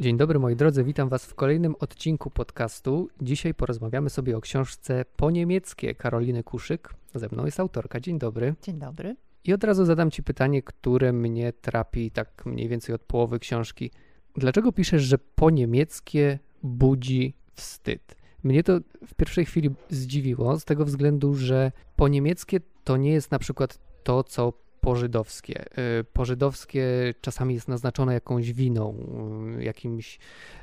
Dzień dobry moi drodzy, witam Was w kolejnym odcinku podcastu. Dzisiaj porozmawiamy sobie o książce po niemieckie Karoliny Kuszyk. Ze mną jest autorka. Dzień dobry. Dzień dobry. I od razu zadam Ci pytanie, które mnie trapi tak mniej więcej od połowy książki. Dlaczego piszesz, że po niemieckie budzi wstyd? Mnie to w pierwszej chwili zdziwiło, z tego względu, że po niemieckie to nie jest na przykład to, co pożydowskie. Y, pożydowskie czasami jest naznaczone jakąś winą, y, jakimś,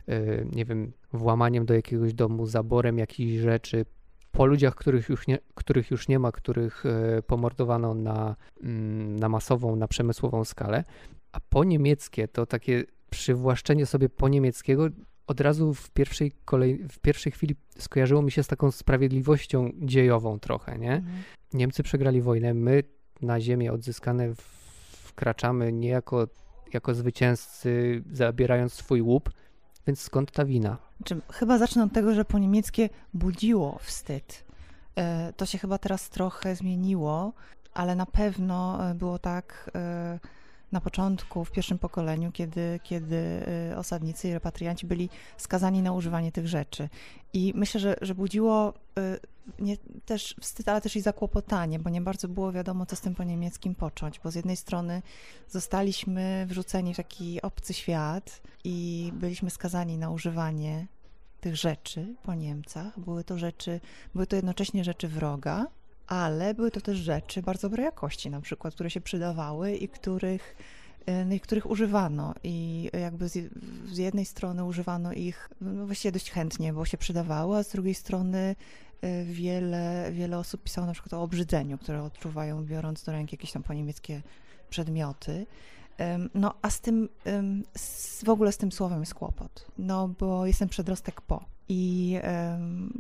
y, nie wiem, włamaniem do jakiegoś domu, zaborem jakichś rzeczy. Po ludziach, których już nie, których już nie ma, których pomordowano na, mm, na masową, na przemysłową skalę. A po niemieckie to takie przywłaszczenie sobie po niemieckiego od razu w pierwszej, kolej, w pierwszej chwili skojarzyło mi się z taką sprawiedliwością dziejową trochę, nie? Mhm. Niemcy przegrali wojnę, my na ziemię odzyskane wkraczamy nie jako, jako zwycięzcy, zabierając swój łup, więc skąd ta wina? Czy, chyba zacznę od tego, że po niemieckie budziło wstyd. E, to się chyba teraz trochę zmieniło, ale na pewno e, było tak e, na początku, w pierwszym pokoleniu, kiedy, kiedy y, osadnicy i repatrianci byli skazani na używanie tych rzeczy. I myślę, że, że budziło y, nie, też wstyd, ale też i zakłopotanie, bo nie bardzo było wiadomo, co z tym po niemieckim począć, bo z jednej strony zostaliśmy wrzuceni w taki obcy świat i byliśmy skazani na używanie tych rzeczy po Niemcach. Były to rzeczy, były to jednocześnie rzeczy wroga, ale były to też rzeczy bardzo dobrej jakości, na przykład, które się przydawały i których, e, no których używano. I jakby z, z jednej strony używano ich no właściwie dość chętnie, bo się przydawały, a z drugiej strony e, wiele, wiele osób pisało na przykład o obrzydzeniu, które odczuwają biorąc do ręki jakieś tam po niemieckie przedmioty. No, a z tym, w ogóle z tym słowem jest kłopot, no bo jestem przedrostek po. I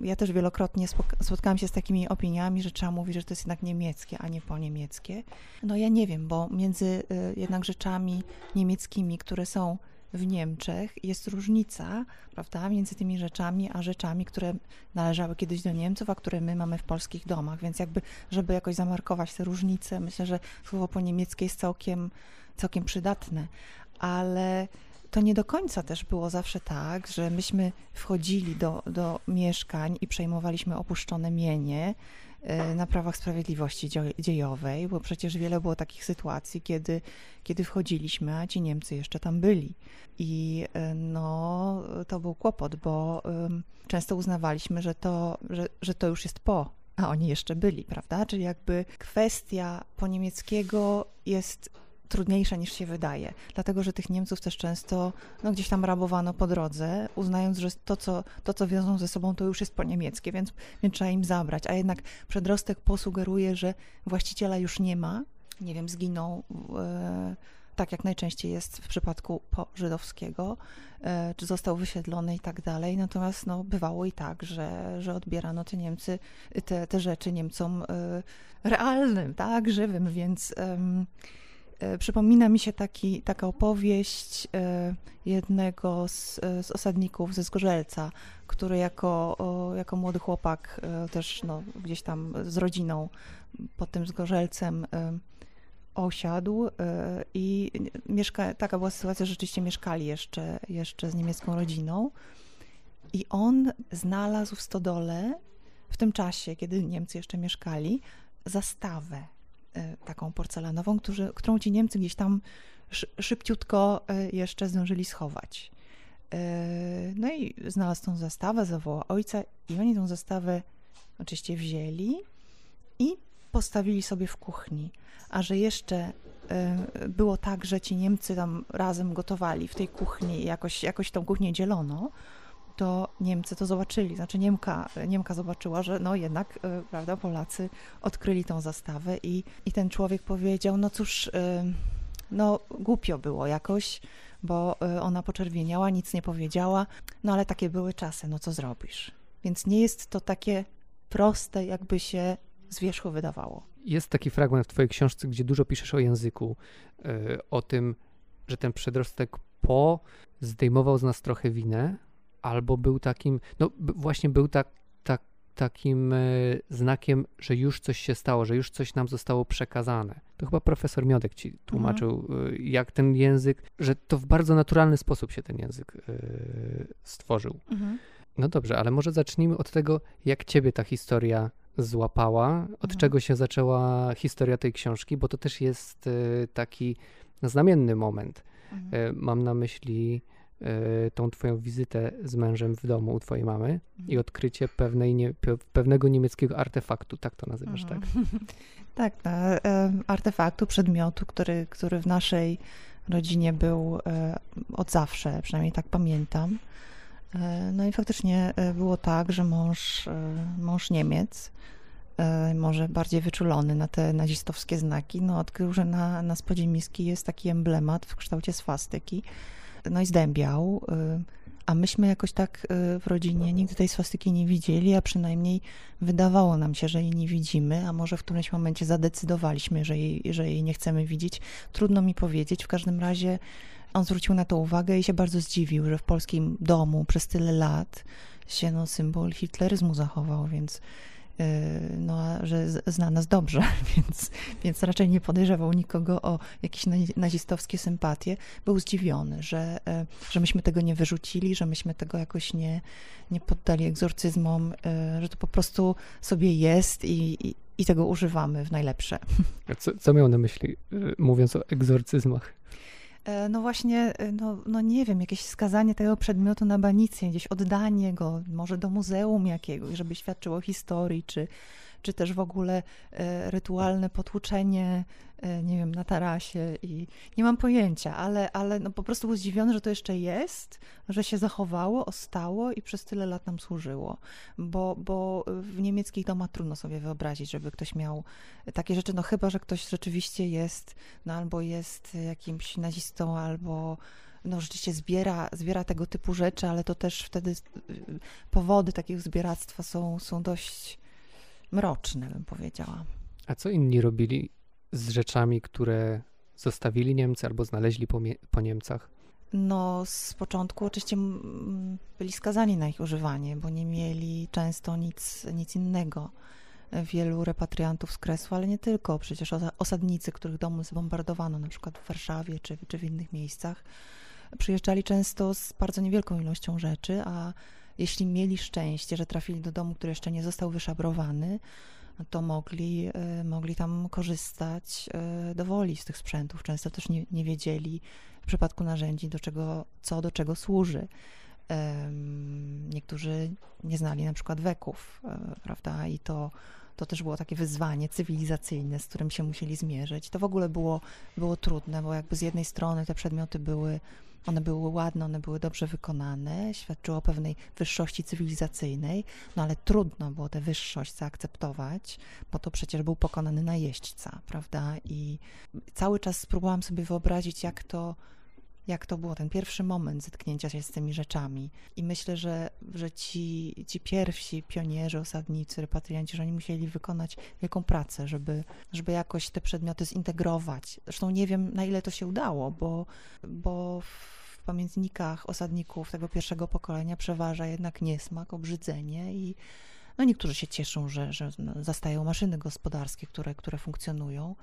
ja też wielokrotnie spotkałam się z takimi opiniami, że trzeba mówić, że to jest jednak niemieckie, a nie po niemieckie. No ja nie wiem, bo między y, jednak rzeczami niemieckimi, które są w Niemczech, jest różnica, prawda, między tymi rzeczami, a rzeczami, które należały kiedyś do Niemców, a które my mamy w polskich domach. Więc jakby, żeby jakoś zamarkować te różnice, myślę, że słowo po niemieckie jest całkiem, całkiem przydatne. Ale to nie do końca też było zawsze tak, że myśmy wchodzili do, do mieszkań i przejmowaliśmy opuszczone mienie e, na prawach sprawiedliwości dziejowej, bo przecież wiele było takich sytuacji, kiedy, kiedy wchodziliśmy, a ci Niemcy jeszcze tam byli. I e, no, to był kłopot, bo często uznawaliśmy, że to, że, że to już jest po a oni jeszcze byli, prawda? Czyli jakby kwestia po niemieckiego jest trudniejsza niż się wydaje, dlatego że tych Niemców też często no, gdzieś tam rabowano po drodze, uznając, że to co, to, co wiozą ze sobą, to już jest po niemieckie, więc, więc trzeba im zabrać. A jednak przedrostek posugeruje, że właściciela już nie ma, nie wiem, zginął. E, tak jak najczęściej jest w przypadku po żydowskiego, e, czy został wysiedlony i tak dalej. Natomiast no, bywało i tak, że, że odbierano te Niemcy, te, te rzeczy Niemcom e, realnym, tak, żywym, więc przypomina mi się taki, taka opowieść e, jednego z, z osadników ze Zgorzelca, który jako, jako młody chłopak e, też no, gdzieś tam z rodziną pod tym Zgorzelcem osiadł i mieszka, taka była sytuacja, że rzeczywiście mieszkali jeszcze, jeszcze z niemiecką rodziną. I on znalazł w stodole w tym czasie, kiedy Niemcy jeszcze mieszkali, zastawę. E, taką porcelanową, którzy, którą ci Niemcy gdzieś tam szybciutko e, jeszcze zdążyli schować. E, no i znalazł tą zastawę, zawołał ojca i oni tą zastawę oczywiście wzięli i postawili sobie w kuchni. A że jeszcze było tak, że ci Niemcy tam razem gotowali w tej kuchni jakoś, jakoś tą kuchnię dzielono, to Niemcy to zobaczyli. Znaczy Niemka, Niemka zobaczyła, że no jednak, e, prawda, Polacy odkryli tą zastawę i, i ten człowiek powiedział, no cóż, e, no głupio było jakoś, bo e, ona poczerwieniała, nic nie powiedziała, no ale takie były czasy, no co zrobisz? Więc nie jest to takie proste, jakby się z wierzchu wydawało. Jest taki fragment w twojej książce, gdzie dużo piszesz o języku, o tym, że ten przedrostek po zdejmował z nas trochę winę, albo był takim, no właśnie był tak, tak, takim e, znakiem, że już coś się stało, że już coś nam zostało przekazane. To chyba profesor Miodek ci tłumaczył, mhm. jak ten język, że to w bardzo naturalny sposób się ten język stworzył. Mhm. No dobrze, ale może zacznijmy od tego, jak ciebie ta historia złapała, od mhm. czego się zaczęła historia tej książki, bo to też jest taki znamienny moment. Mhm. Mam na myśli E, tą twoją wizytę z mężem w domu u twojej mamy mhm. i odkrycie pewnej nie, pewnego niemieckiego artefaktu, tak to nazywasz, tak? Mhm. tak, no, artefaktu, przedmiotu, który, który w naszej rodzinie był e, od zawsze, przynajmniej tak pamiętam. No i faktycznie było tak, że mąż, mąż Niemiec, może bardziej wyczulony na te nazistowskie znaki, no odkrył, że na, na spodzie miski jest taki emblemat w kształcie swastyki, no i zdębiał. Y, a myśmy jakoś tak y, w rodzinie nigdy tej swastyki nie widzieli, a przynajmniej wydawało nam się, że jej nie widzimy, a może w którymś momencie zadecydowaliśmy, że jej, że jej nie chcemy widzieć. Trudno mi powiedzieć. W każdym razie on zwrócił na to uwagę i się bardzo zdziwił, że w polskim domu przez tyle lat się no, symbol hitleryzmu zachował, więc Y, no, że zna nas dobrze, więc, więc raczej nie podejrzewał nikogo o jakieś nazistowskie sympatie. Był zdziwiony, że, e, że myśmy tego nie wyrzucili, że myśmy tego jakoś nie, nie poddali egzorcyzmom, e, że to po prostu sobie jest i, i, i tego używamy w najlepsze. Co, co miał na myśli, y, mówiąc o egzorcyzmach? E, no właśnie, e, no, no nie wiem, jakieś skazanie tego przedmiotu na banicję, gdzieś oddanie go, może do muzeum jakiegoś, żeby świadczyło historii, czy, czy też w ogóle e, rytualne potłuczenie, e, nie wiem, na tarasie i nie mam pojęcia, ale, ale no po prostu był zdziwiony, że to jeszcze jest, że się zachowało, ostało i przez tyle lat nam służyło, bo, bo w niemieckich domach trudno sobie wyobrazić, żeby ktoś miał takie rzeczy, no chyba, że ktoś rzeczywiście jest, no albo jest jakimś nazistą, albo no rzeczywiście zbiera, zbiera tego typu rzeczy, ale to też wtedy y, powody takiego zbieractwa są, są dość mroczne, bym powiedziała. A co inni robili z rzeczami, które zostawili Niemcy albo znaleźli po, po Niemcach? No, z początku oczywiście byli skazani na ich używanie, bo nie mieli często nic, nic innego. Wielu repatriantów z Kresu, ale nie tylko. Przecież osadnicy, których domy zbombardowano, na przykład w Warszawie czy, czy w innych miejscach, przyjeżdżali często z bardzo niewielką ilością rzeczy, a jeśli mieli szczęście, że trafili do domu, który jeszcze nie został wyszabrowany, to mogli, e, mogli tam korzystać e, do woli z tych sprzętów. Często też nie, nie wiedzieli w przypadku narzędzi, do czego, co do czego służy. Niektórzy nie znali na przykład weków, e, prawda? I to, to też było takie wyzwanie cywilizacyjne, z którym się musieli zmierzyć. To w ogóle było, było trudne, bo jakby z jednej strony te przedmioty były one były ładne, one były dobrze wykonane, świadczyło o pewnej wyższości cywilizacyjnej, no ale trudno było tę wyższość zaakceptować, bo to przecież był pokonany najeźdźca, prawda? I cały czas spróbowałam sobie wyobrazić, jak to jak to było, ten pierwszy moment zetknięcia się z tymi rzeczami. I myślę, że, że ci, ci pierwsi pionierzy, osadnicy, repatrianci, że oni musieli wykonać wielką pracę, żeby, żeby jakoś te przedmioty zintegrować. Zresztą nie wiem, na ile to się udało, bo, bo w pamiętnikach osadników tego pierwszego pokolenia przeważa jednak niesmak, obrzydzenie i no niektórzy się cieszą, że, że zastają maszyny gospodarskie, które, które funkcjonują,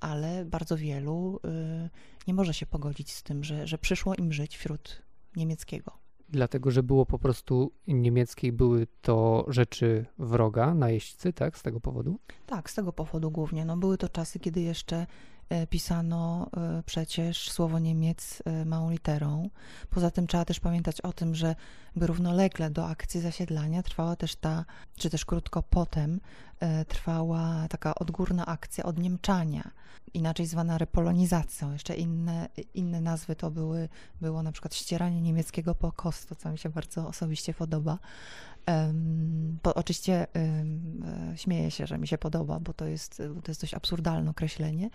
ale bardzo wielu y, nie może się pogodzić z tym, że, że przyszło im żyć wśród niemieckiego. Dlatego, że było po prostu niemieckiej, były to rzeczy wroga, najeźdźcy, tak? Z tego powodu? Tak, z tego powodu głównie. No, były to czasy, kiedy jeszcze pisano e, przecież słowo Niemiec e, małą literą. Poza tym trzeba też pamiętać o tym, że równolegle do akcji zasiedlania trwała też ta, czy też krótko potem, trwała taka odgórna akcja odniemczania inaczej zwana repolonizacją. Jeszcze inne, inne nazwy to były, było na przykład ścieranie niemieckiego po kostu, co mi się bardzo osobiście podoba. Bo oczywiście śmieję się, że mi się podoba, bo to jest, to jest dość absurdalne określenie.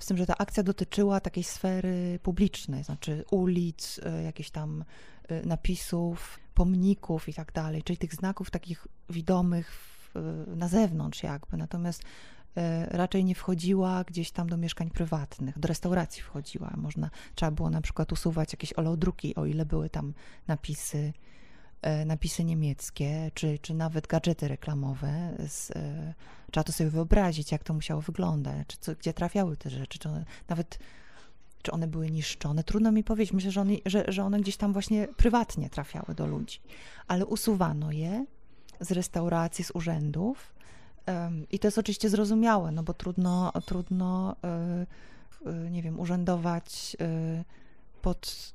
Z tym, że ta akcja dotyczyła takiej sfery publicznej, znaczy ulic, e, jakichś tam e, napisów, pomników i tak dalej, czyli tych znaków takich widomych w, na zewnątrz jakby. Natomiast E, raczej nie wchodziła gdzieś tam do mieszkań prywatnych, do restauracji wchodziła. Można, trzeba było na przykład usuwać jakieś oleodruki, o ile były tam napisy e, napisy niemieckie, czy, czy nawet gadżety reklamowe. Z, e, trzeba to sobie wyobrazić, jak to musiało wyglądać, czy co, gdzie trafiały te rzeczy, czy one, nawet czy one były niszczone. Trudno mi powiedzieć. Myślę, że one, że, że one gdzieś tam właśnie prywatnie trafiały do ludzi, ale usuwano je z restauracji, z urzędów. I to jest oczywiście zrozumiałe, no bo trudno, trudno nie wiem, urzędować pod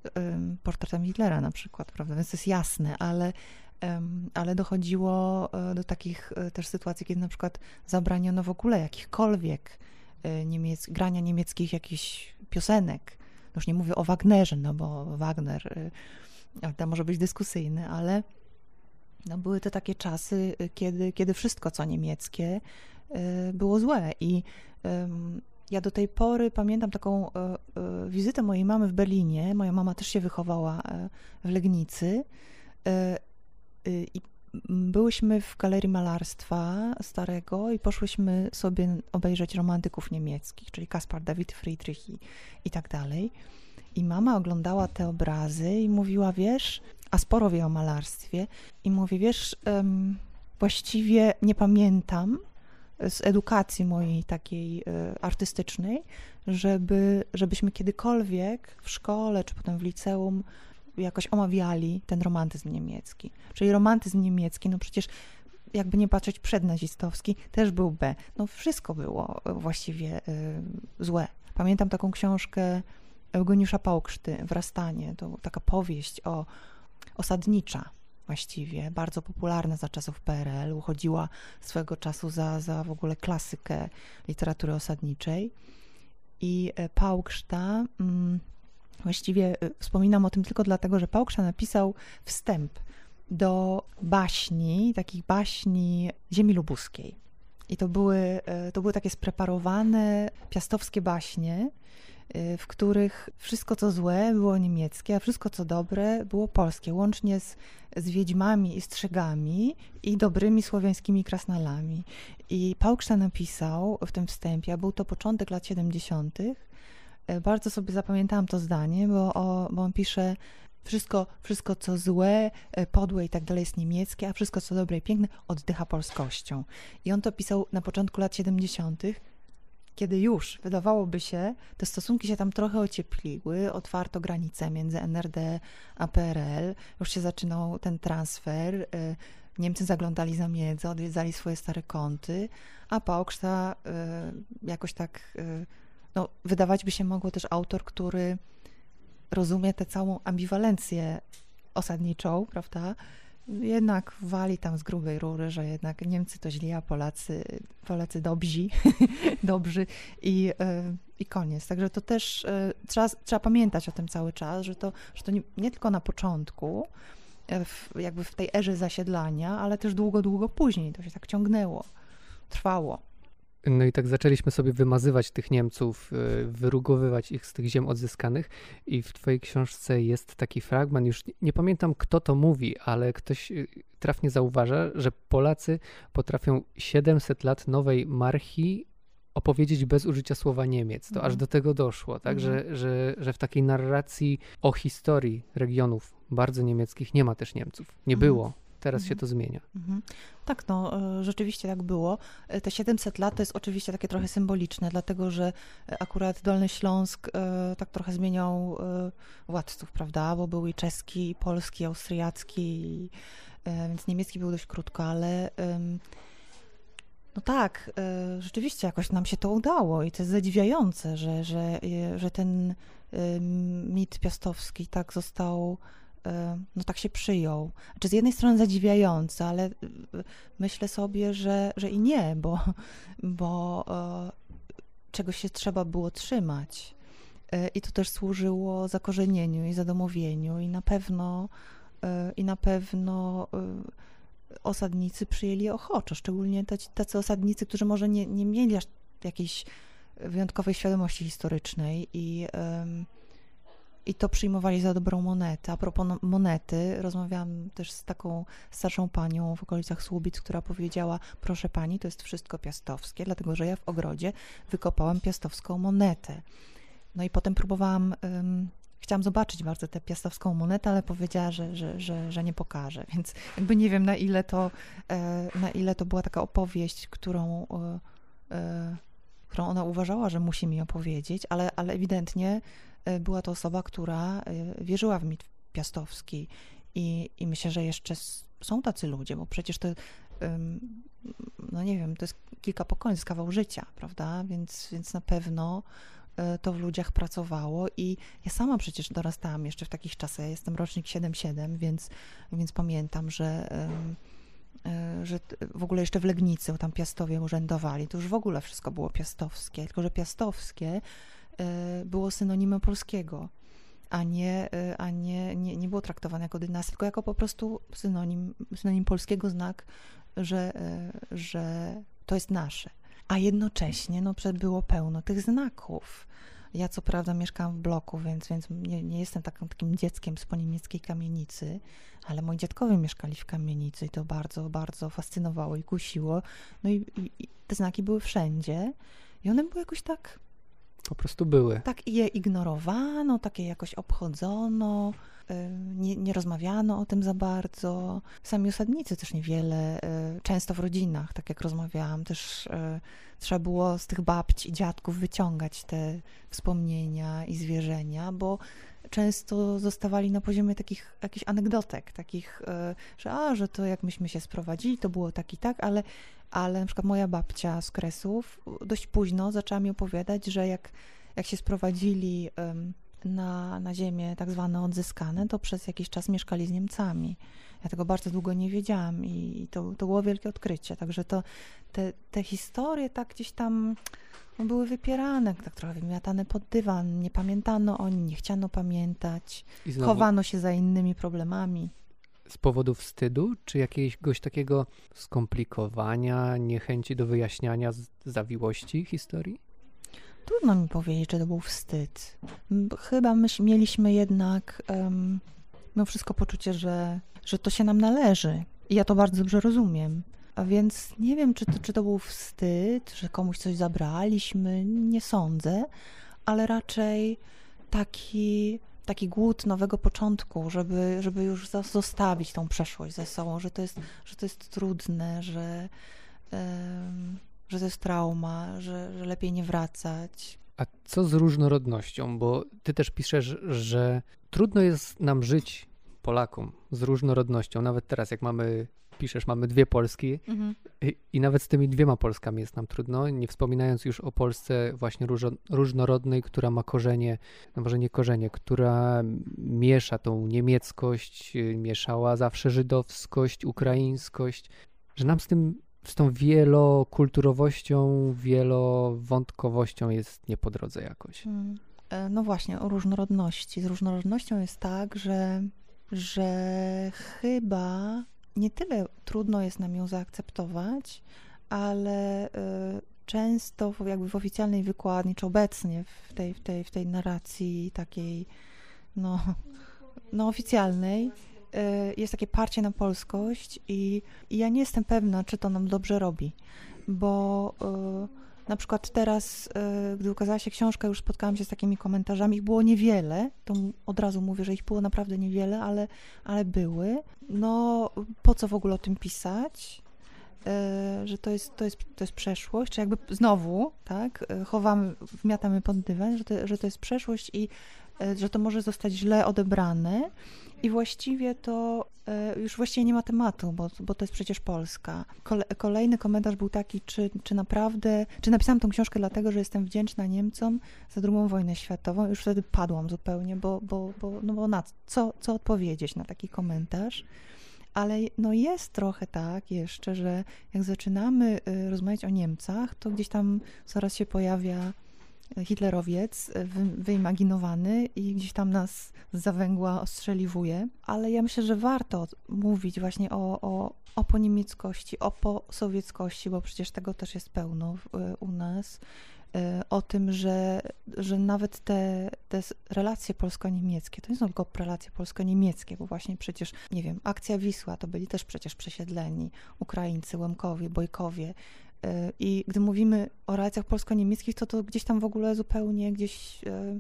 portretem Hitlera na przykład, prawda? Więc to jest jasne, ale, ale dochodziło e, do takich e, też sytuacji, kiedy na przykład zabraniono w ogóle jakichkolwiek e, niemiec, grania niemieckich jakichś piosenek. Już nie mówię o Wagnerze, no bo Wagner to może być dyskusyjny, ale no były to takie czasy, kiedy, kiedy wszystko, co niemieckie, było złe i ja do tej pory pamiętam taką e, e, wizytę mojej mamy w Berlinie. Moja mama też się wychowała e, w Legnicy. I byłyśmy w galerii malarstwa starego i poszłyśmy sobie obejrzeć romantyków niemieckich, czyli Kaspar David Friedrich i, i tak dalej. I mama oglądała te obrazy i mówiła, wiesz, a sporo wie o malarstwie, i mówi, wiesz, um, właściwie nie pamiętam, z edukacji mojej takiej e, artystycznej, żeby, żebyśmy kiedykolwiek w szkole czy potem w liceum jakoś omawiali ten romantyzm niemiecki. Czyli romantyzm niemiecki, no przecież jakby nie patrzeć przednazistowski, też był B. No wszystko było właściwie y, złe. Pamiętam taką książkę Eugeniusza Pałkszty, Wrastanie, to taka powieść o osadnicza, właściwie, bardzo popularna za czasów PRL, uchodziła swego czasu za, za w ogóle klasykę literatury osadniczej. I e, Pałkszta, mm, właściwie e, wspominam o tym tylko dlatego, że Pałkszta napisał wstęp do baśni, takich baśni ziemi lubuskiej. I to były, e, to były takie spreparowane piastowskie baśnie, Y, w których wszystko co złe było niemieckie, a wszystko co dobre było polskie, łącznie z, z wiedźmami i strzegami i dobrymi słowiańskimi krasnalami. I Pałksza napisał w tym wstępie, a był to początek lat 70., y, bardzo sobie zapamiętałam to zdanie, bo, o, bo on pisze, wszystko, wszystko co złe, y, podłe i tak dalej jest niemieckie, a wszystko co dobre i piękne oddycha polskością. I on to pisał na początku lat 70., kiedy już wydawałoby się, te stosunki się tam trochę ociepliły, otwarto granice między NRD a PRL, już się zaczynał ten transfer, y, Niemcy zaglądali za miedzę, odwiedzali swoje stare kąty, a Pałkszta y, jakoś tak, no, wydawać by się mogło też autor, który rozumie tę całą ambiwalencję osadniczą, prawda? jednak wali tam z grubej rury, że jednak Niemcy to źli, a Polacy, Polacy dobrzy, dobrzy i, e, i koniec. Także to też e, trzeba, trzeba pamiętać o tym cały czas, że to, że to nie, nie tylko na początku, e, w, jakby w tej erze zasiedlania, ale też długo, długo później. To się tak ciągnęło, trwało. No i tak zaczęliśmy sobie wymazywać tych Niemców, y, wyrugowywać ich z tych ziem odzyskanych i w twojej książce jest taki fragment, już nie pamiętam kto to mówi, ale ktoś y, trafnie zauważa, że Polacy potrafią 700 lat nowej marchi opowiedzieć bez użycia słowa Niemiec. To aż mhm. do tego doszło, tak, że, mhm. że, że w takiej narracji o historii regionów bardzo niemieckich nie ma też Niemców. Nie mhm. było Teraz mhm. się to zmienia. Mhm. Tak, no e, rzeczywiście tak było. E, te 700 lat to jest oczywiście takie trochę symboliczne, dlatego że e, akurat Dolny Śląsk tak trochę zmieniał władców, prawda? Bo był i czeski, i polski, i austriacki, więc niemiecki był dość krótko, ale no tak, rzeczywiście jakoś nam się to udało i to jest zadziwiające, że, że, że ten mit piastowski tak został no tak się przyjął. Znaczy z jednej strony zadziwiające, ale e, myślę sobie, że, że i nie, bo, bo e, czegoś się trzeba było trzymać. I to też służyło zakorzenieniu i zadomowieniu i na pewno i na pewno osadnicy przyjęli ochoczo, szczególnie tacy, tacy osadnicy, którzy może nie, nie mieli aż jakiejś wyjątkowej świadomości historycznej i i to przyjmowali za dobrą monetę. A propos no, monety, rozmawiałam też z taką starszą panią w okolicach Słubic, która powiedziała, proszę pani, to jest wszystko piastowskie, dlatego że ja w ogrodzie wykopałam piastowską monetę. No i potem próbowałam um, chciałam zobaczyć bardzo tę piastowską monetę, ale powiedziała, że, że, że, że nie pokaże, więc jakby nie wiem na ile to, e, na ile to była taka opowieść, którą, e, którą ona uważała, że musi mi opowiedzieć, ale, ale ewidentnie była to osoba, która wierzyła w mit piastowski i, i myślę, że jeszcze są tacy ludzie, bo przecież to no nie wiem, to jest kilka pokoleń, jest kawał życia, prawda? Więc, więc na pewno e, to w ludziach pracowało i ja sama przecież dorastałam jeszcze w takich czasach, ja jestem rocznik 7-7, więc, więc pamiętam, że, e, że w ogóle jeszcze w Legnicy, tam Piastowie urzędowali, to już w ogóle wszystko było piastowskie, tylko że piastowskie e, było synonimem polskiego a nie, a nie, nie, nie było traktowane jako dynastia, tylko jako po prostu synonim, synonim polskiego znak że, e, że to jest nasze. A jednocześnie no, było pełno tych znaków. Ja co prawda mieszkam w bloku, więc, więc nie, nie jestem takim, takim dzieckiem z poniemieckiej kamienicy, ale moi dziadkowie mieszkali w kamienicy i to bardzo, bardzo fascynowało i kusiło. No i, i te znaki były wszędzie i one były jakoś tak... Po prostu były. Tak je ignorowano, takie jakoś obchodzono. Y, nie, nie, rozmawiano o tym za bardzo. Sami osadnicy też niewiele, y, często w rodzinach, tak jak rozmawiałam, też y, trzeba było z tych babci i dziadków wyciągać te wspomnienia i zwierzenia, bo często zostawali na poziomie takich jakichś anegdotek, takich, że a, że to jak myśmy się sprowadzili, to było tak i tak, ale, ale na przykład moja babcia z Kresów dość późno zaczęła mi opowiadać, że jak, jak się sprowadzili na, na ziemię tak zwane odzyskane, to przez jakiś czas mieszkali z Niemcami. Ja tego bardzo długo nie wiedziałam i to, to było wielkie odkrycie. Także to, te, te historie tak gdzieś tam no, były wypierane, tak trochę wymiatane pod dywan. Nie pamiętano o nich, nie chciano pamiętać. Znowu... Chowano się za innymi problemami. Z powodu wstydu, czy jakiegoś takiego skomplikowania, niechęci do wyjaśniania zawiłości historii? Trudno mi powiedzieć, czy to był wstyd. Chyba my mieliśmy jednak um, mimo wszystko poczucie, że, że to się nam należy. I ja to bardzo dobrze rozumiem. A więc nie wiem, czy to, czy to był wstyd, że komuś coś zabraliśmy, nie sądzę, ale raczej taki, taki głód nowego początku, żeby, żeby już zostawić tą przeszłość ze sobą, że to jest, że to jest trudne, że. Że to jest trauma, że, że lepiej nie wracać. A co z różnorodnością? Bo ty też piszesz, że trudno jest nam żyć, Polakom, z różnorodnością. Nawet teraz, jak mamy, piszesz, mamy dwie Polski mhm. i, i, nawet z tymi dwiema Polskami jest nam trudno, nie wspominając już o Polsce właśnie różnorodnej, która ma korzenie, no może nie korzenie, która miesza tą niemieckość, mieszała zawsze żydowskość, ukraińskość, że nam z tym z tą wielokulturowością, wielowątkowością jest nie po drodze jakoś. Hmm. No właśnie, o różnorodności. Z różnorodnością jest tak, że, że chyba nie tyle trudno jest nam ją zaakceptować, ale y, często jakby w oficjalnej wykładni, czy obecnie w tej, w tej, w tej narracji takiej no, no oficjalnej, Y, jest takie parcie na polskość i, i ja nie jestem pewna, czy to nam dobrze robi, bo na przykład teraz, y, gdy ukazała się książka, już spotkałam się z takimi komentarzami, ich było niewiele, to od razu mówię, że ich było naprawdę niewiele, ale, ale były. No, po co w ogóle o tym pisać? że to jest, to, jest, to jest przeszłość, czy jakby znowu, tak, chowamy, wmiatamy pod dywan, że to, że to jest przeszłość i że to może zostać źle odebrane i właściwie to e, już właściwie nie ma tematu, bo, bo to jest przecież Polska. kolejny komentarz był taki, czy, czy naprawdę, czy napisałam tą książkę dlatego, że jestem wdzięczna Niemcom za drugą wojnę światową. Już wtedy padłam zupełnie, bo, bo, bo, no bo na co, co odpowiedzieć na taki komentarz. Ale no jest trochę tak jeszcze, że jak zaczynamy y, rozmawiać o Niemcach, to gdzieś tam zaraz się pojawia hitlerowiec wy, wyimaginowany i gdzieś tam nas zawęgła ostrzeliwuje, ale ja myślę, że warto mówić właśnie o, o, o poniemieckości, o posowieckości, bo przecież tego też jest pełno w, u nas, e, o tym, że, że nawet te, te relacje polsko-niemieckie, to nie są tylko relacje polsko-niemieckie, bo właśnie przecież, nie wiem, akcja Wisła to byli też przecież przesiedleni Ukraińcy, Łemkowie, Bojkowie, E, I gdy mówimy o relacjach polsko-niemieckich, to to gdzieś tam w ogóle zupełnie gdzieś e,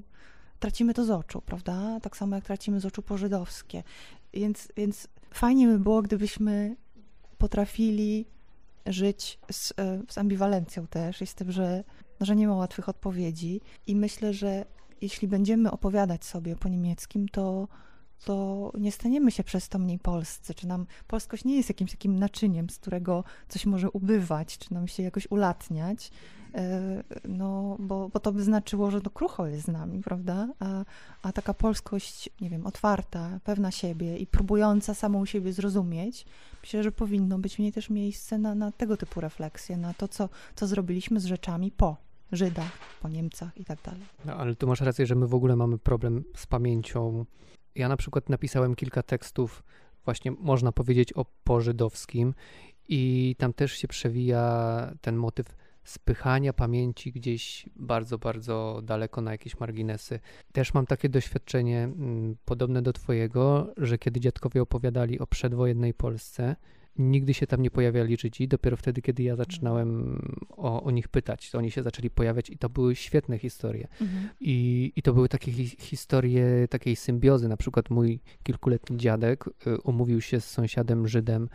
tracimy to z oczu, prawda? Tak samo jak tracimy z oczu pożydowskie. Więc, więc fajnie by było, gdybyśmy potrafili żyć z, e, z ambiwalencją też i z tym, że, no, że nie ma łatwych odpowiedzi. I myślę, że jeśli będziemy opowiadać sobie po niemieckim, to, to nie staniemy się przez to mniej polscy, czy nam polskość nie jest jakimś takim naczyniem, z którego coś może ubywać, czy nam się jakoś ulatniać, e, no, bo, bo to by znaczyło, że no krucho jest z nami, prawda? A, a taka polskość, nie wiem, otwarta, pewna siebie i próbująca samą siebie zrozumieć, myślę, że powinno być w niej też miejsce na, na tego typu refleksje, na to, co, co zrobiliśmy z rzeczami po Żydach, po Niemcach i tak dalej. No, ale tu masz rację, że my w ogóle mamy problem z pamięcią. Ja na przykład napisałem kilka tekstów, właśnie można powiedzieć o pożydowskim, i tam też się przewija ten motyw spychania pamięci gdzieś bardzo, bardzo daleko na jakieś marginesy. Też mam takie doświadczenie mm, podobne do Twojego, że kiedy dziadkowie opowiadali o przedwojennej Polsce, nigdy się tam nie pojawiali Żydzi. Dopiero wtedy, kiedy ja zaczynałem o, o nich pytać, to oni się zaczęli pojawiać i to były świetne historie. Mhm. I, I to były takie hi historie takiej symbiozy. Na przykład mój kilkuletni dziadek y, umówił się z sąsiadem Żydem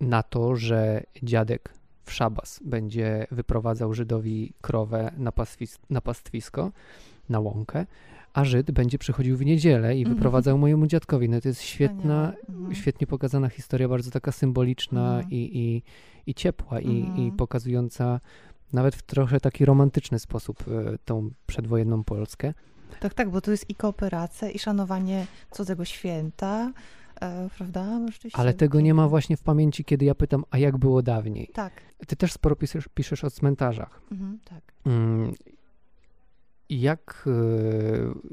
na to, że dziadek w szabas będzie wyprowadzał Żydowi krowę na, na pastwisko, na łąkę, a Żyd będzie przychodził w niedzielę i mm wyprowadzał mojemu dziadkowi. No to jest świetna, mm świetnie pokazana historia, bardzo taka symboliczna mm i, i, i ciepła i, i mhm. pokazująca nawet w trochę taki romantyczny sposób y, tą przedwojenną Polskę. Tak, tak, bo tu jest i kooperacja, i szanowanie cudzego święta, e, prawda? Ale tego nie ma właśnie w pamięci, kiedy ja pytam, a jak było dawniej? Tak. Ty też sporo piszesz, piszesz o cmentarzach. Mhm, tak. Jak, e,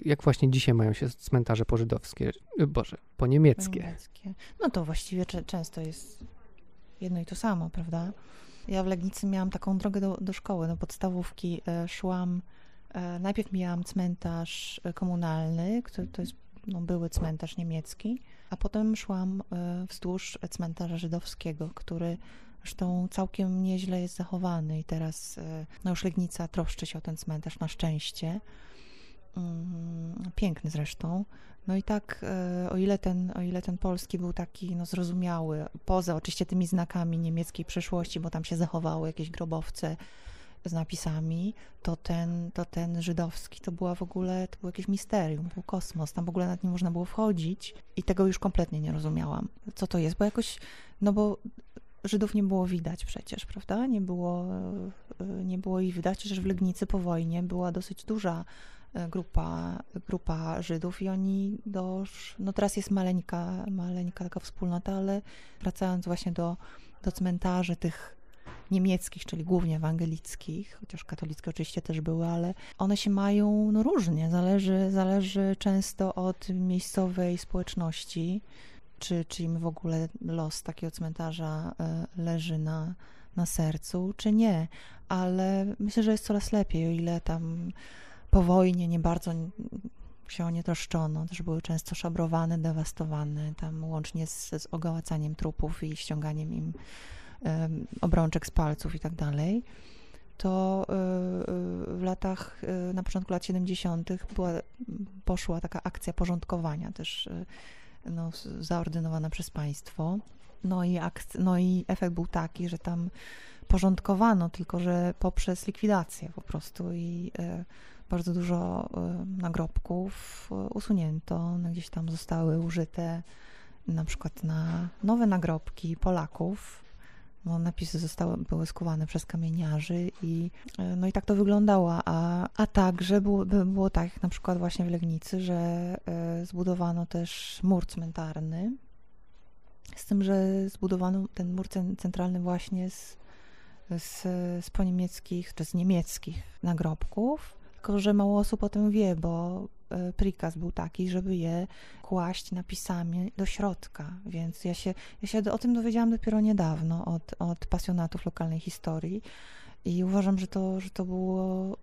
jak właśnie dzisiaj mają się cmentarze pożydowskie, e, boże, po niemieckie? niemieckie. No to właściwie często jest jedno i to samo, prawda? Ja w Legnicy miałam taką drogę do, do szkoły, do podstawówki. E, szłam, najpierw miałam cmentarz komunalny, który to jest no, były cmentarz niemiecki, a potem szłam wzdłuż cmentarza żydowskiego, który Zresztą całkiem nieźle jest zachowany i teraz e, no już Legnica troszczy się o ten cmentarz na szczęście. Mm, piękny zresztą. No i tak, e, o ile ten, o ile ten polski był taki no, zrozumiały, poza oczywiście tymi znakami niemieckiej przeszłości, bo tam się zachowały jakieś grobowce z napisami, to ten, to ten żydowski to była w ogóle, to był jakieś misterium, był kosmos, tam w ogóle nad nim można było wchodzić i tego już kompletnie nie rozumiałam, co to jest, bo jakoś, no bo Żydów nie było widać przecież, prawda? Nie było, e, nie było ich widać, chociaż w Legnicy po wojnie była dosyć duża e, grupa, grupa Żydów i oni dosz, no teraz jest maleńka, maleńka taka wspólnota, ale wracając właśnie do, do cmentarzy tych niemieckich, czyli głównie ewangelickich, chociaż katolickie oczywiście też były, ale one się mają no, różnie, zależy, zależy często od miejscowej społeczności czy, czy im w ogóle los takiego cmentarza e, leży na, na sercu, czy nie. Ale myślę, że jest coraz lepiej, o ile tam po wojnie nie bardzo się o nie troszczono, też były często szabrowane, dewastowane, tam łącznie z, z ogołacaniem trupów i ściąganiem im um, obrączek z palców i tak dalej, to y, w latach, na początku lat 70. Była, poszła taka akcja porządkowania też no, zaordynowana przez państwo. No i, no i efekt był taki, że tam porządkowano, tylko że poprzez likwidację po prostu i e, bardzo dużo e, nagrobków e, usunięto, one gdzieś tam zostały użyte na przykład na nowe nagrobki Polaków, no, napisy zostały, były skuwane przez kamieniarzy i e, no i tak to wyglądało, a, a także było, było tak na przykład właśnie w Legnicy, że e, zbudowano też mur cmentarny, z tym, że zbudowano ten mur centralny właśnie z, z, z poniemieckich, czy z niemieckich nagrobków, tylko że mało osób o tym wie, bo prikaz był taki, żeby je kłaść napisami do środka, więc ja się, ja się o tym dowiedziałam dopiero niedawno od, od pasjonatów lokalnej historii i uważam, że to, że to było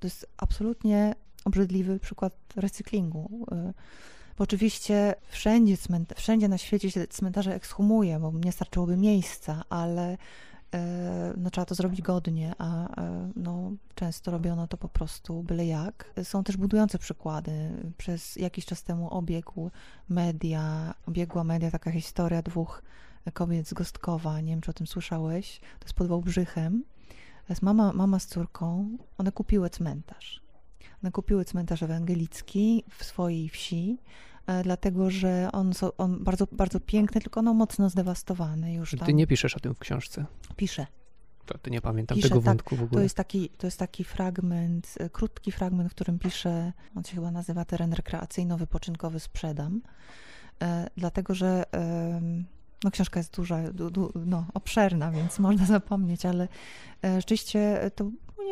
to jest absolutnie obrzydliwy przykład recyklingu. E, bo oczywiście wszędzie, wszędzie na świecie się cmentarze ekshumuje, bo nie starczyłoby miejsca, ale E, no, trzeba to zrobić godnie, a e, no, często robiono to po prostu byle jak. Są też budujące przykłady. Przez jakiś czas temu obiegł media, obiegła media taka historia dwóch kobiet z Gostkowa, nie wiem, czy o tym słyszałeś, to jest pod Wałbrzychem. To jest mama, mama z córką, one kupiły cmentarz. One kupiły cmentarz ewangelicki w swojej wsi, E, dlatego że on, on bardzo, bardzo piękny, tylko no mocno zdewastowany już tam. Ty nie piszesz o tym w książce? Piszę. To, to nie pamiętam Piszę, tego tak. wątku w ogóle. To jest, taki, to jest taki fragment, e, krótki fragment, w którym piszę, on się chyba nazywa teren rekreacyjno-wypoczynkowy sprzedam, e, dlatego że e, no książka jest duża, du, du, no, obszerna, więc można zapomnieć, ale e, rzeczywiście to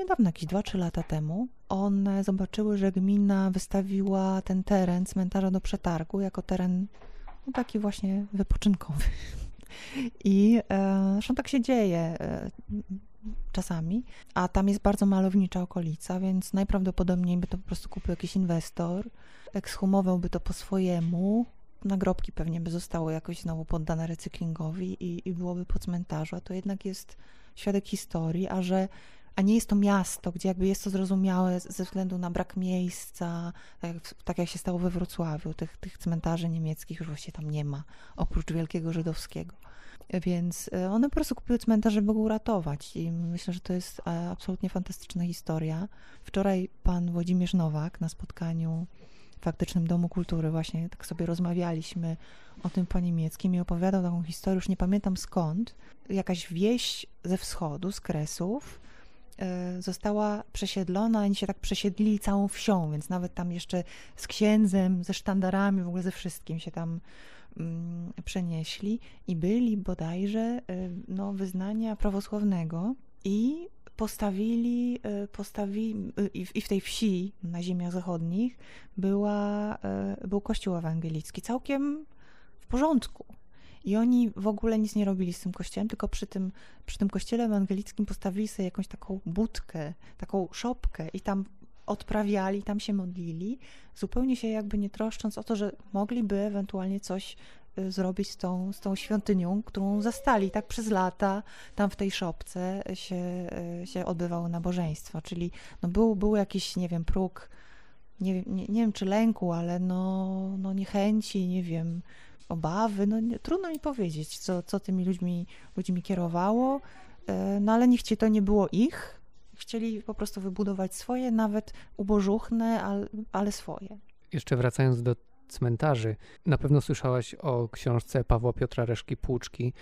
niedawno, jakieś 2-3 lata temu, one zobaczyły, że gmina wystawiła ten teren cmentarza do przetargu jako teren no, taki właśnie wypoczynkowy. I e, zresztą tak się dzieje e, czasami, a tam jest bardzo malownicza okolica, więc najprawdopodobniej by to po prostu kupił jakiś inwestor, ekshumowałby to po swojemu, nagrobki pewnie by zostały jakoś znowu poddane recyklingowi i, i byłoby po cmentarzu, a to jednak jest świadek historii, a że a nie jest to miasto, gdzie jakby jest to zrozumiałe ze względu na brak miejsca, tak jak, tak jak się stało we Wrocławiu, tych, tych cmentarzy niemieckich już właściwie tam nie ma, oprócz wielkiego żydowskiego. Więc e, one po prostu kupiły cmentarz, żeby go uratować i myślę, że to jest e, absolutnie fantastyczna historia. Wczoraj pan Włodzimierz Nowak na spotkaniu w faktycznym Domu Kultury właśnie tak sobie rozmawialiśmy o tym po niemieckim i opowiadał taką historię, już nie pamiętam skąd, jakaś wieś ze wschodu, z Kresów, została przesiedlona, oni się tak przesiedlili całą wsią, więc nawet tam jeszcze z księdzem, ze sztandarami, w ogóle ze wszystkim się tam mm, przenieśli i byli bodajże e, no, wyznania prawosławnego i postawili, e, postawili i w tej wsi na ziemiach zachodnich była, był kościół ewangelicki, całkiem w porządku. I oni w ogóle nic nie robili z tym kościołem, tylko przy tym, przy tym kościele ewangelickim postawili sobie jakąś taką budkę, taką szopkę i tam odprawiali, tam się modlili, zupełnie się jakby nie troszcząc o to, że mogliby ewentualnie coś y, zrobić z tą, z tą świątynią, którą zastali. Tak przez lata tam w tej szopce się, y, się odbywało nabożeństwo, czyli no był, był jakiś, nie wiem, próg, nie, nie, nie wiem czy lęku, ale no, no niechęci, nie wiem, obawy, no nie, trudno mi powiedzieć, co, co tymi ludźmi, ludźmi kierowało, e, no ale niech ci to nie było ich, chcieli po prostu wybudować swoje, nawet ubożuchne, ale, ale swoje. Jeszcze wracając do cmentarzy. Na pewno słyszałaś o książce Pawła Piotra Reszki Płuczki, e,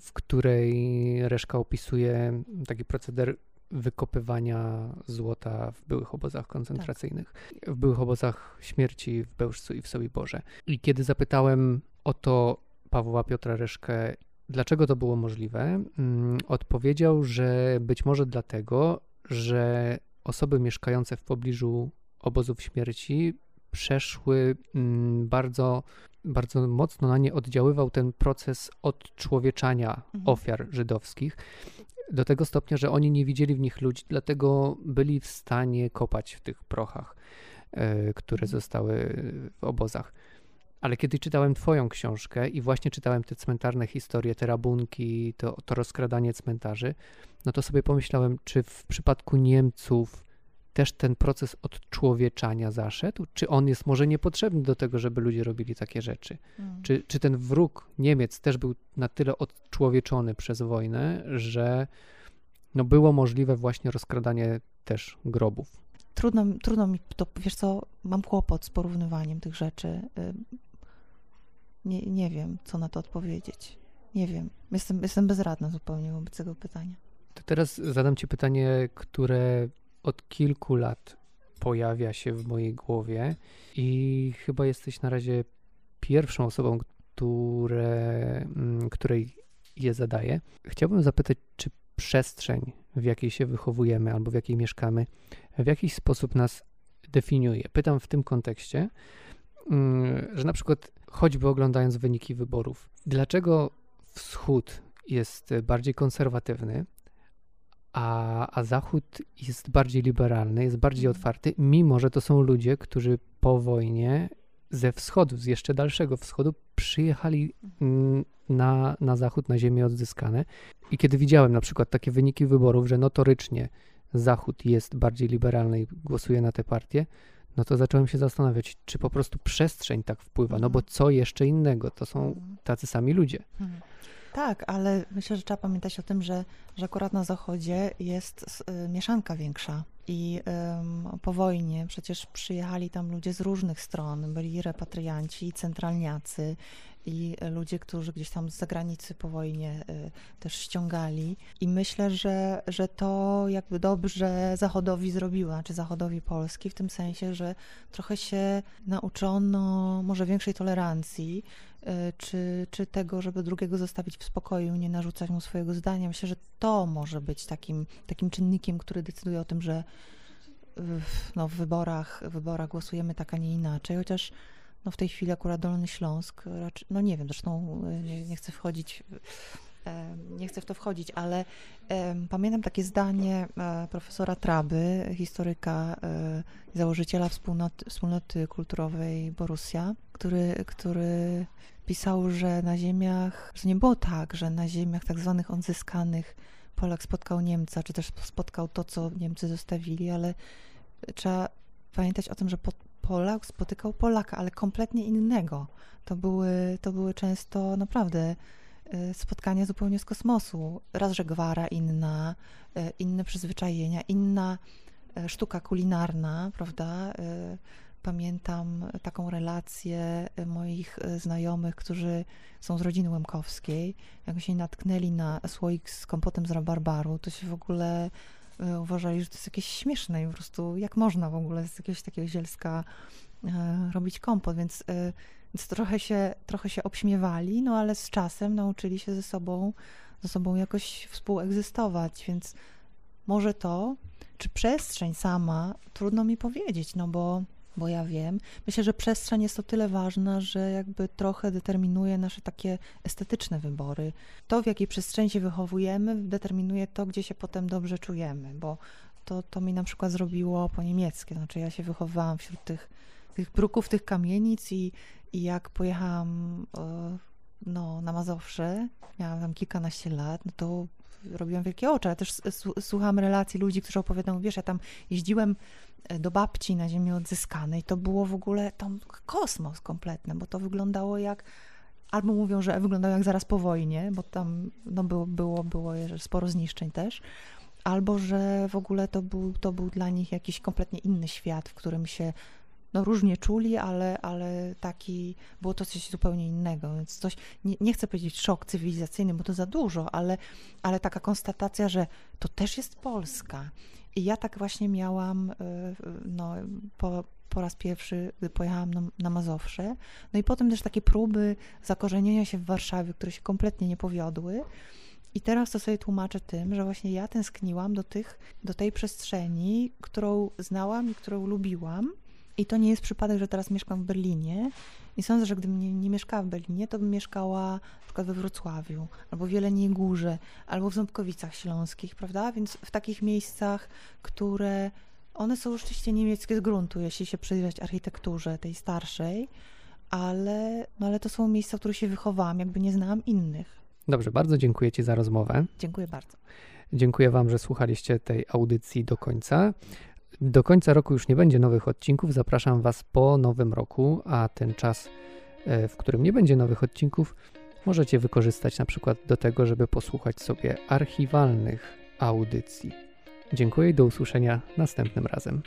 w której Reszka opisuje taki proceder wykopywania złota w byłych obozach koncentracyjnych, tak. w byłych obozach śmierci w Bełżcu i w Sobiborze. I kiedy zapytałem o to Pawła Piotra Reszkę, dlaczego to było możliwe, mm, odpowiedział, że być może dlatego, że osoby mieszkające w pobliżu obozów śmierci przeszły mm, bardzo, bardzo mocno na nie oddziaływał ten proces odczłowieczania mhm. ofiar żydowskich do tego stopnia, że oni nie widzieli w nich ludzi, dlatego byli w stanie kopać w tych prochach, e, które mhm. zostały w obozach. Ale kiedy czytałem Twoją książkę i właśnie czytałem te cmentarne historie, te rabunki, to, to rozkradanie cmentarzy, no to sobie pomyślałem, czy w przypadku Niemców też ten proces odczłowieczania zaszedł? Czy on jest może niepotrzebny do tego, żeby ludzie robili takie rzeczy? Mm. Czy, czy ten wróg Niemiec też był na tyle odczłowieczony przez wojnę, że no było możliwe właśnie rozkradanie też grobów? Trudno, trudno mi to, wiesz co, mam kłopot z porównywaniem tych rzeczy. Nie, nie wiem, co na to odpowiedzieć. Nie wiem. Jestem, jestem bezradna zupełnie wobec tego pytania. To teraz zadam Ci pytanie, które od kilku lat pojawia się w mojej głowie i chyba jesteś na razie pierwszą osobą, które, mm, której je zadaję. Chciałbym zapytać, czy przestrzeń, w jakiej się wychowujemy albo w jakiej mieszkamy, w jakiś sposób nas definiuje. Pytam w tym kontekście, mm, że na przykład choćby oglądając wyniki wyborów, dlaczego wschód jest bardziej konserwatywny, a, a Zachód jest bardziej liberalny, jest bardziej mhm. otwarty, mimo że to są ludzie, którzy po wojnie ze wschodu, z jeszcze dalszego wschodu, przyjechali mm, na, na zachód, na ziemię odzyskane. I kiedy widziałem na przykład takie wyniki wyborów, że notorycznie Zachód jest bardziej liberalny i głosuje na te partie, no to zacząłem się zastanawiać, czy po prostu przestrzeń tak wpływa, no bo Mhm. co jeszcze innego? To są Mhm. tacy sami ludzie. Tak, ale myślę, że trzeba pamiętać o tym, że, że akurat na zachodzie jest y, mieszanka większa. I ym, po wojnie przecież przyjechali tam ludzie z różnych stron. Byli repatrianci, centralniacy i ludzie, którzy gdzieś tam z zagranicy po wojnie y, też ściągali. I myślę, że, że to jakby dobrze Zachodowi zrobiło, znaczy Zachodowi Polski, w tym sensie, że trochę się nauczono może większej tolerancji, y, czy, czy tego, żeby drugiego zostawić w spokoju, nie narzucać mu swojego zdania. Myślę, że to może być takim, takim czynnikiem, który decyduje o tym, że w, no, w wyborach, wyborach głosujemy tak, a nie inaczej, chociaż no, w tej chwili akurat Dolny Śląsk, raczej, no nie wiem, zresztą y, nie, nie chcę wchodzić, em, nie chcę w to wchodzić, ale em, pamiętam takie zdanie e, profesora Traby, historyka, e, założyciela wspólnoty, wspólnoty kulturowej Borussia, który, który pisał, że na ziemiach, że nie było tak, że na ziemiach tak zwanych odzyskanych Polak spotkał Niemca, czy też spotkał to, co Niemcy zostawili, ale trzeba pamiętać o tym, że po- Polak spotykał Polaka, ale kompletnie innego. To były, to były często naprawdę y, spotkania zupełnie z kosmosu. Raz, że gwara inna, y, inne przyzwyczajenia, inna y, sztuka kulinarna, prawda? Pamiętam taką relację moich znajomych, którzy są z rodziny Łemkowskiej. Jak się natknęli na słoik z kompotem z rabarbaru, to się w ogóle uważali, że to jest jakieś śmieszne i po prostu jak można w ogóle z jakiegoś takiego zielska e, robić kompot, więc, e, więc trochę, się, trochę się obśmiewali, no ale z czasem nauczyli się ze sobą, ze sobą jakoś współegzystować, więc może to, czy przestrzeń sama, trudno mi powiedzieć, no bo, bo ja wiem. Myślę, że przestrzeń jest o tyle ważna, że jakby trochę determinuje nasze takie estetyczne wybory. To, w jakiej przestrzeni się wychowujemy, determinuje to, gdzie się potem dobrze czujemy, bo to, to mi na przykład zrobiło po niemieckie. Znaczy ja się wychowywałam wśród tych, tych bruków, tych kamienic i, i jak pojechałam e, no, na Mazowsze, miałam tam kilkanaście lat, no to robiłam wielkie oczy, ale też s- słuchałam relacji ludzi, którzy opowiadają, wiesz, ja tam jeździłem e, do babci na ziemi odzyskanej, to było w ogóle tam kosmos kompletny, bo to wyglądało jak albo mówią, że wyglądało jak zaraz po wojnie, bo tam no, było, było, było sporo zniszczeń też, albo że w ogóle to był, to był dla nich jakiś kompletnie inny świat, w którym się no, różnie czuli, ale, ale taki, było to coś zupełnie innego, więc coś, nie, nie chcę powiedzieć szok cywilizacyjny, bo to za dużo, ale, ale taka konstatacja, że to też jest Polska. I ja tak właśnie miałam, y, no, po, po raz pierwszy, gdy pojechałam na, na Mazowsze. No i potem też takie próby zakorzenienia się w Warszawie, które się kompletnie nie powiodły. I teraz to sobie tłumaczę tym, że właśnie ja tęskniłam do, tych, do tej przestrzeni, którą znałam i którą lubiłam. I to nie jest przypadek, że teraz mieszkam w Berlinie. I sądzę, że gdybym nie, nie mieszkała w Berlinie, to bym mieszkała na przykład we Wrocławiu, albo w Jeleniej Górze, albo w Ząbkowicach Śląskich, prawda? Więc w takich miejscach, które one są rzeczywiście niemieckie z gruntu, jeśli się przyjrzeć architekturze tej starszej, ale, no ale to są miejsca, w których się wychowałam, jakby nie znałam innych. Dobrze, bardzo dziękuję Ci za rozmowę. Dziękuję bardzo. Dziękuję Wam, że słuchaliście tej audycji do końca. Do końca roku już nie będzie nowych odcinków. Zapraszam Was po nowym roku, a ten czas, e, w którym nie będzie nowych odcinków, możecie wykorzystać na przykład do tego, żeby posłuchać sobie archiwalnych audycji. Dziękuję i do usłyszenia następnym razem.